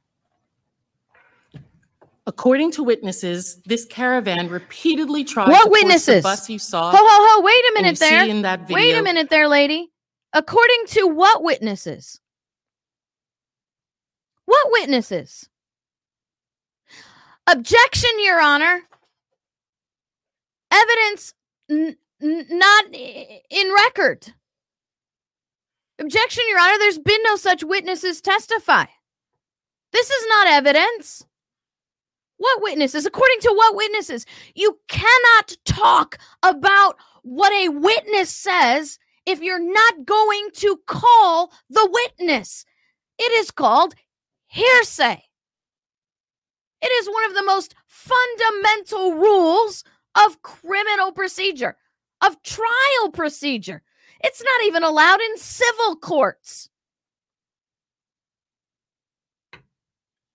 According to witnesses, this caravan repeatedly tried What to force witnesses? the bus you saw Ho, ho, ho. Wait a minute there. in that video. Wait a minute there, lady. According to what witnesses? What witnesses? Objection, Your Honor. Evidence n- n- not in record. Objection, Your Honor. There's been no such witnesses testify. This is not evidence. What witnesses? According to what witnesses? You cannot talk about what a witness says if you're not going to call the witness. It is called hearsay. It is one of the most fundamental rules of criminal procedure, of trial procedure. It's not even allowed in civil courts.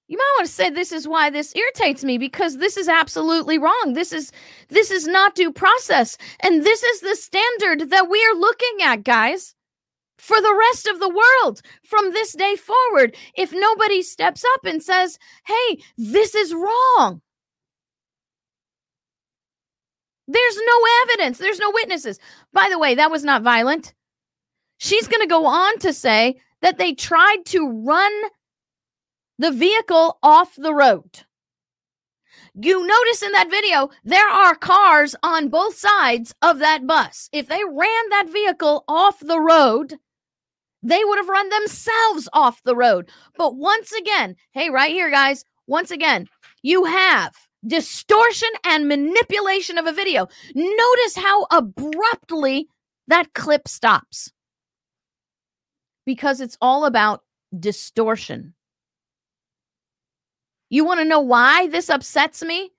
You might want to say this is why this irritates me because this is absolutely wrong. This is this is not due process and this is the standard that we are looking at, guys. For the rest of the world from this day forward, if nobody steps up and says, "Hey, this is wrong." There's no evidence, there's no witnesses. By the way, that was not violent. She's going to go on to say that they tried to run the vehicle off the road. You notice in that video, there are cars on both sides of that bus. If they ran that vehicle off the road, they would have run themselves off the road. But once again, hey, right here, guys, once again, you have distortion and manipulation of a video. Notice how abruptly that clip stops because it's all about distortion. You want to know why this upsets me?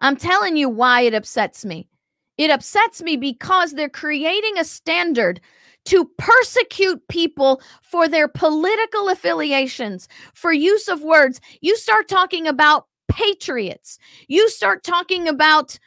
I'm telling you why it upsets me. It upsets me because they're creating a standard to persecute people for their political affiliations, for use of words. You start talking about patriots, you start talking about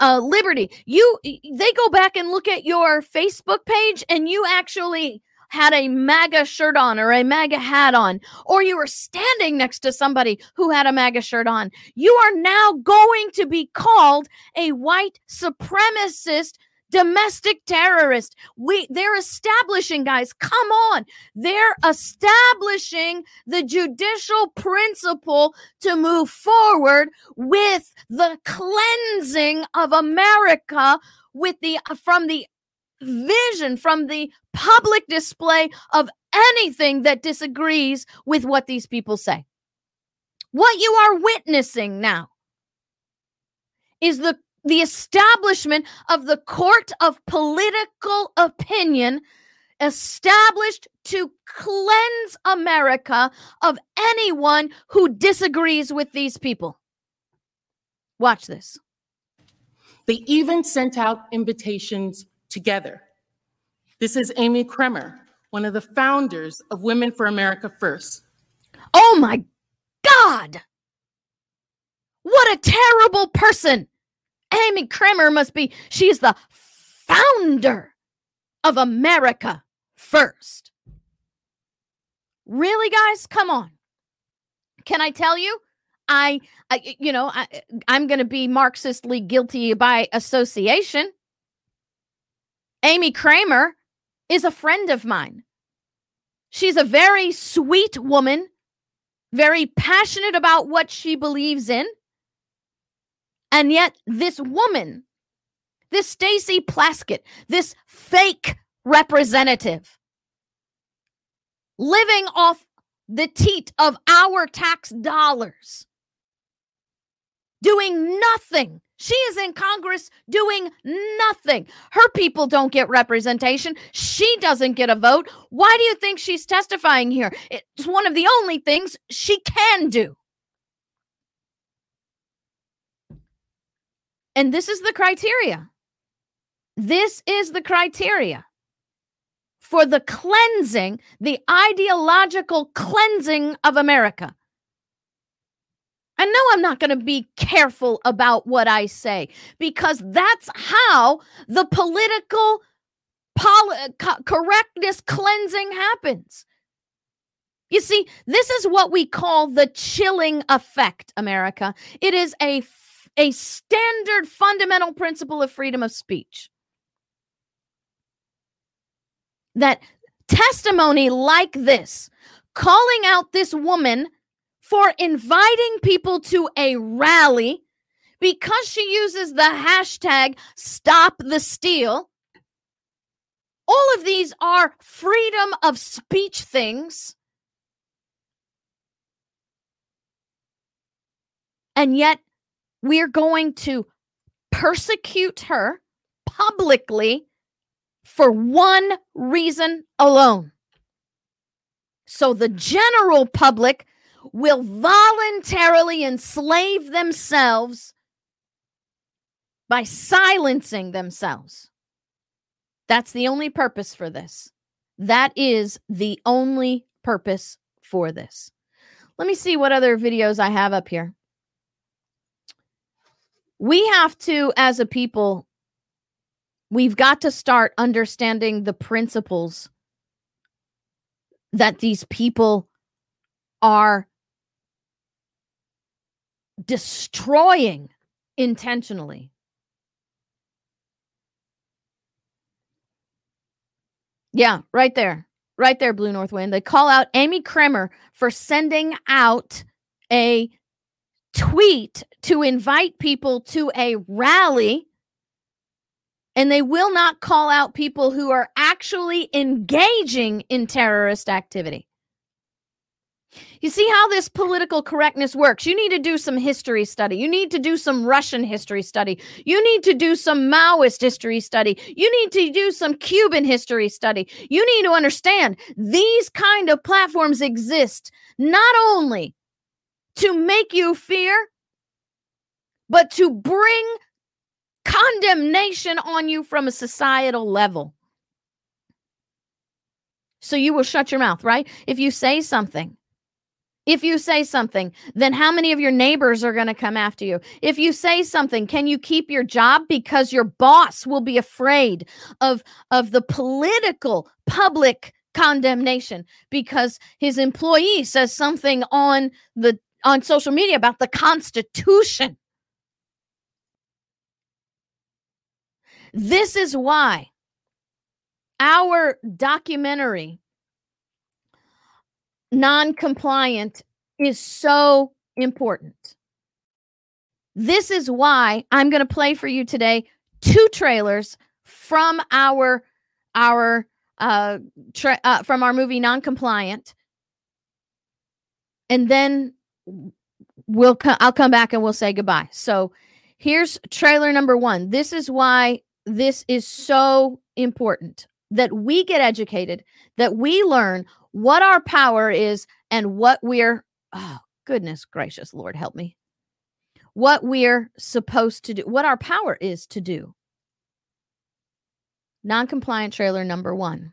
uh, liberty. You they go back and look at your Facebook page, and you actually had a MAGA shirt on or a MAGA hat on, or you were standing next to somebody who had a MAGA shirt on, you are now going to be called a white supremacist domestic terrorist. We they're establishing guys, come on. They're establishing the judicial principle to move forward with the cleansing of America with the from the vision from the public display of anything that disagrees with what these people say. What you are witnessing now is the the establishment of the court of political opinion established to cleanse America of anyone who disagrees with these people. Watch this. They even sent out invitations together. This is Amy Kremer, one of the founders of Women for America First. Oh my God! What a terrible person! Amy Kremer must be, she's the founder of America First. Really, guys? Come on. Can I tell you? I, I you know, I, I'm going to be Marxistly guilty by association. Amy Kremer is a friend of mine. She's a very sweet woman, very passionate about what she believes in. And yet, this woman, this Stacey Plaskett, this fake representative, living off the teat of our tax dollars, doing nothing she is in Congress doing nothing. Her people don't get representation. She doesn't get a vote. Why do you think she's testifying here? It's one of the only things she can do. And this is the criteria. This is the criteria for the cleansing, the ideological cleansing of America. I know I'm not going to be careful about what I say because that's how the political poli- co- correctness cleansing happens. You see, this is what we call the chilling effect, America. It is a a standard fundamental principle of freedom of speech. That testimony like this, calling out this woman for inviting people to a rally because she uses the hashtag stop the steal. All of these are freedom of speech things. And yet, we're going to persecute her publicly for one reason alone. So the general public will voluntarily enslave themselves by silencing themselves. That's the only purpose for this. That is the only purpose for this. Let me see what other videos I have up here. We have to, as a people, we've got to start understanding the principles that these people are destroying intentionally. Yeah, right there. Right there, Blue North Wind. They call out Amy Kremer for sending out a tweet to invite people to a rally. And they will not call out people who are actually engaging in terrorist activity. You see how this political correctness works. You need to do some history study. You need to do some Russian history study. You need to do some Maoist history study. You need to do some Cuban history study. You need to understand these kind of platforms exist not only to make you fear, but to bring condemnation on you from a societal level. So you will shut your mouth, right? If you say something, if you say something, then how many of your neighbors are going to come after you? If you say something, can you keep your job because your boss will be afraid of of the political public condemnation because his employee says something on the on social media about the constitution. This is why our documentary non compliant is so important. This is why I'm going to play for you today two trailers from our our uh, tra- uh from our movie non-compliant and then we'll co- I'll come back and we'll say goodbye. So here's trailer number 1. This is why this is so important that we get educated, that we learn what our power is and what we're, oh, goodness gracious, Lord, help me. What we're supposed to do, what our power is to do. Non compliant trailer number one.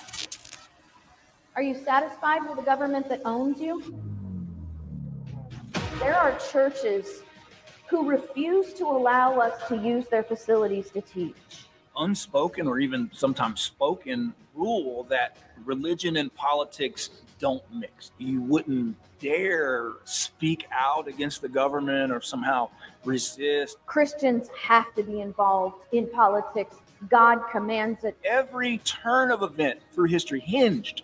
Are you satisfied with a government that owns you? There are churches who refuse to allow us to use their facilities to teach. Unspoken or even sometimes spoken rule that religion and politics don't mix. You wouldn't dare speak out against the government or somehow resist. Christians have to be involved in politics. God commands it. Every turn of event through history hinged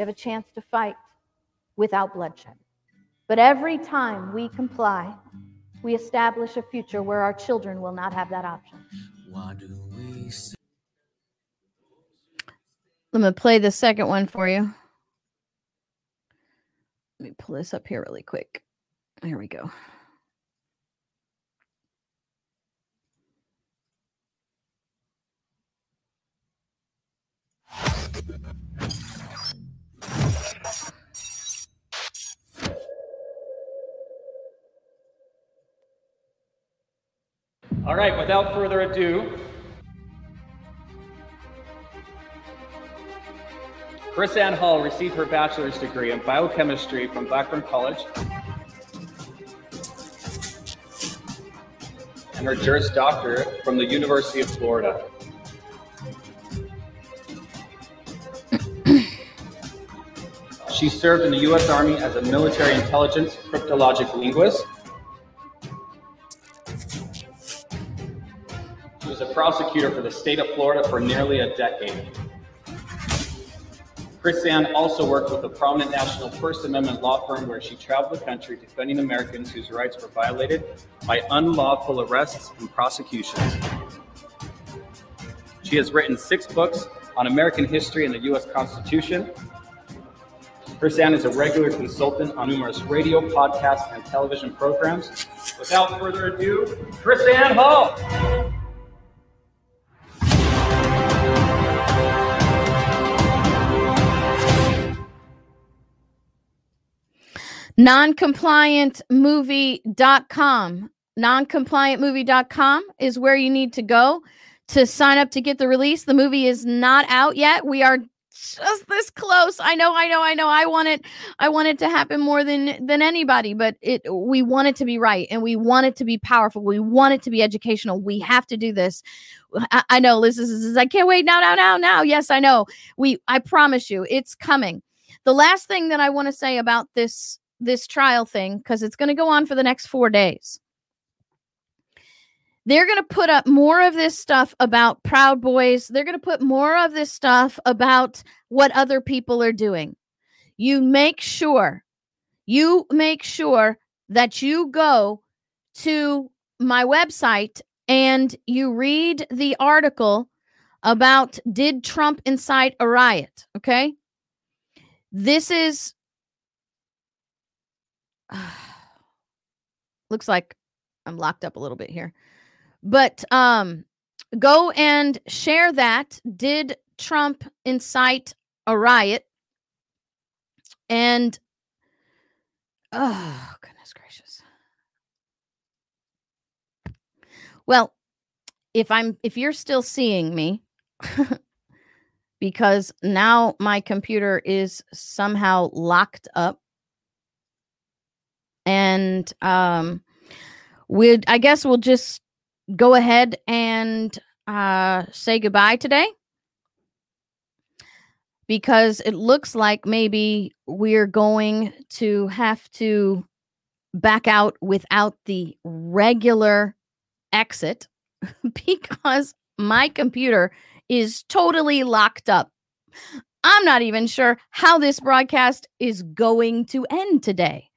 You have a chance to fight without bloodshed. But every time we comply, we establish a future where our children will not have that option. I'm going to play the second one for you. Let me pull this up here really quick. Here we go. All right, without further ado, KrisAnne Hall received her bachelor's degree in biochemistry from Blackburn College and her Juris Doctorate from the University of Florida. she served in the U.S. Army as a military intelligence cryptologic linguist. Prosecutor for the state of Florida for nearly a decade. KrisAnne also worked with a prominent national First Amendment law firm where she traveled the country defending Americans whose rights were violated by unlawful arrests and prosecutions. She has written six books on American history and the U.S. Constitution. KrisAnne is a regular consultant on numerous radio, podcasts, and television programs. Without further ado, Chris Ann Hull. noncompliantmovie.com noncompliantmovie.com is where you need to go to sign up to get the release. The movie is not out yet. We are just this close. I know i know i know. I want it i want it to happen more than than anybody but it we want it to be right and we want it to be powerful. We want it to be educational. We have to do this. I, I know liz is i can't wait. Now now now now. Yes i know. We i promise you it's coming. The last thing that i want to say about this this trial thing because it's going to go on for the next four days. They're going to put up more of this stuff about Proud Boys. They're going to put more of this stuff about what other people are doing. You make sure, you make sure that you go to my website and you read the article about did Trump incite a riot? Okay. This is looks like I'm locked up a little bit here. But um go and share that. Did Trump incite a riot? And oh goodness gracious. Well, if I'm if you're still seeing me because now my computer is somehow locked up and um we'd i guess we'll just go ahead and uh say goodbye today because it looks like maybe we're going to have to back out without the regular exit because my computer is totally locked up. I'm not even sure how this broadcast is going to end today.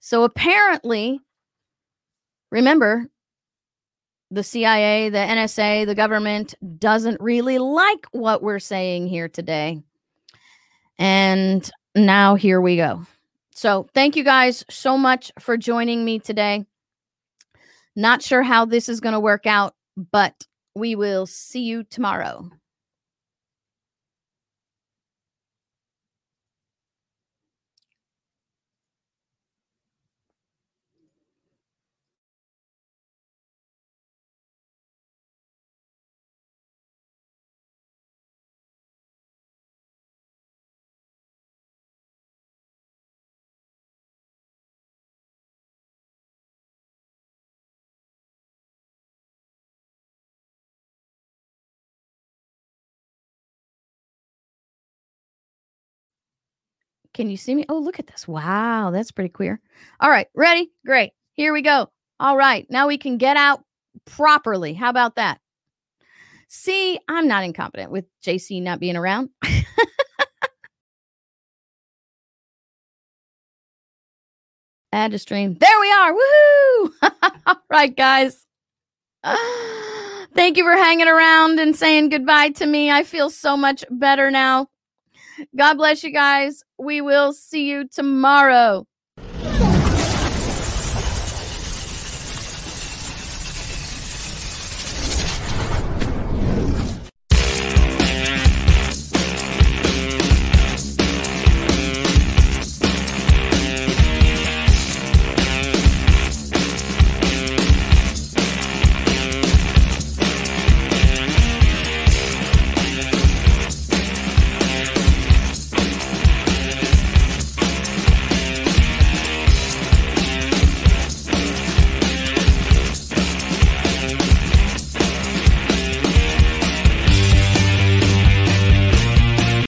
So apparently, remember, the CIA, the NSA, the government doesn't really like what we're saying here today. And now here we go. So thank you guys so much for joining me today. Not sure how this is going to work out, but we will see you tomorrow. Can you see me? Oh, look at this. Wow, that's pretty queer. All right, ready? Great. Here we go. All right, now we can get out properly. How about that? See, I'm not incompetent with JC not being around. Add to stream. There we are. Woohoo! All right, guys. Thank you for hanging around and saying goodbye to me. I feel so much better now. God bless you guys. We will see you tomorrow.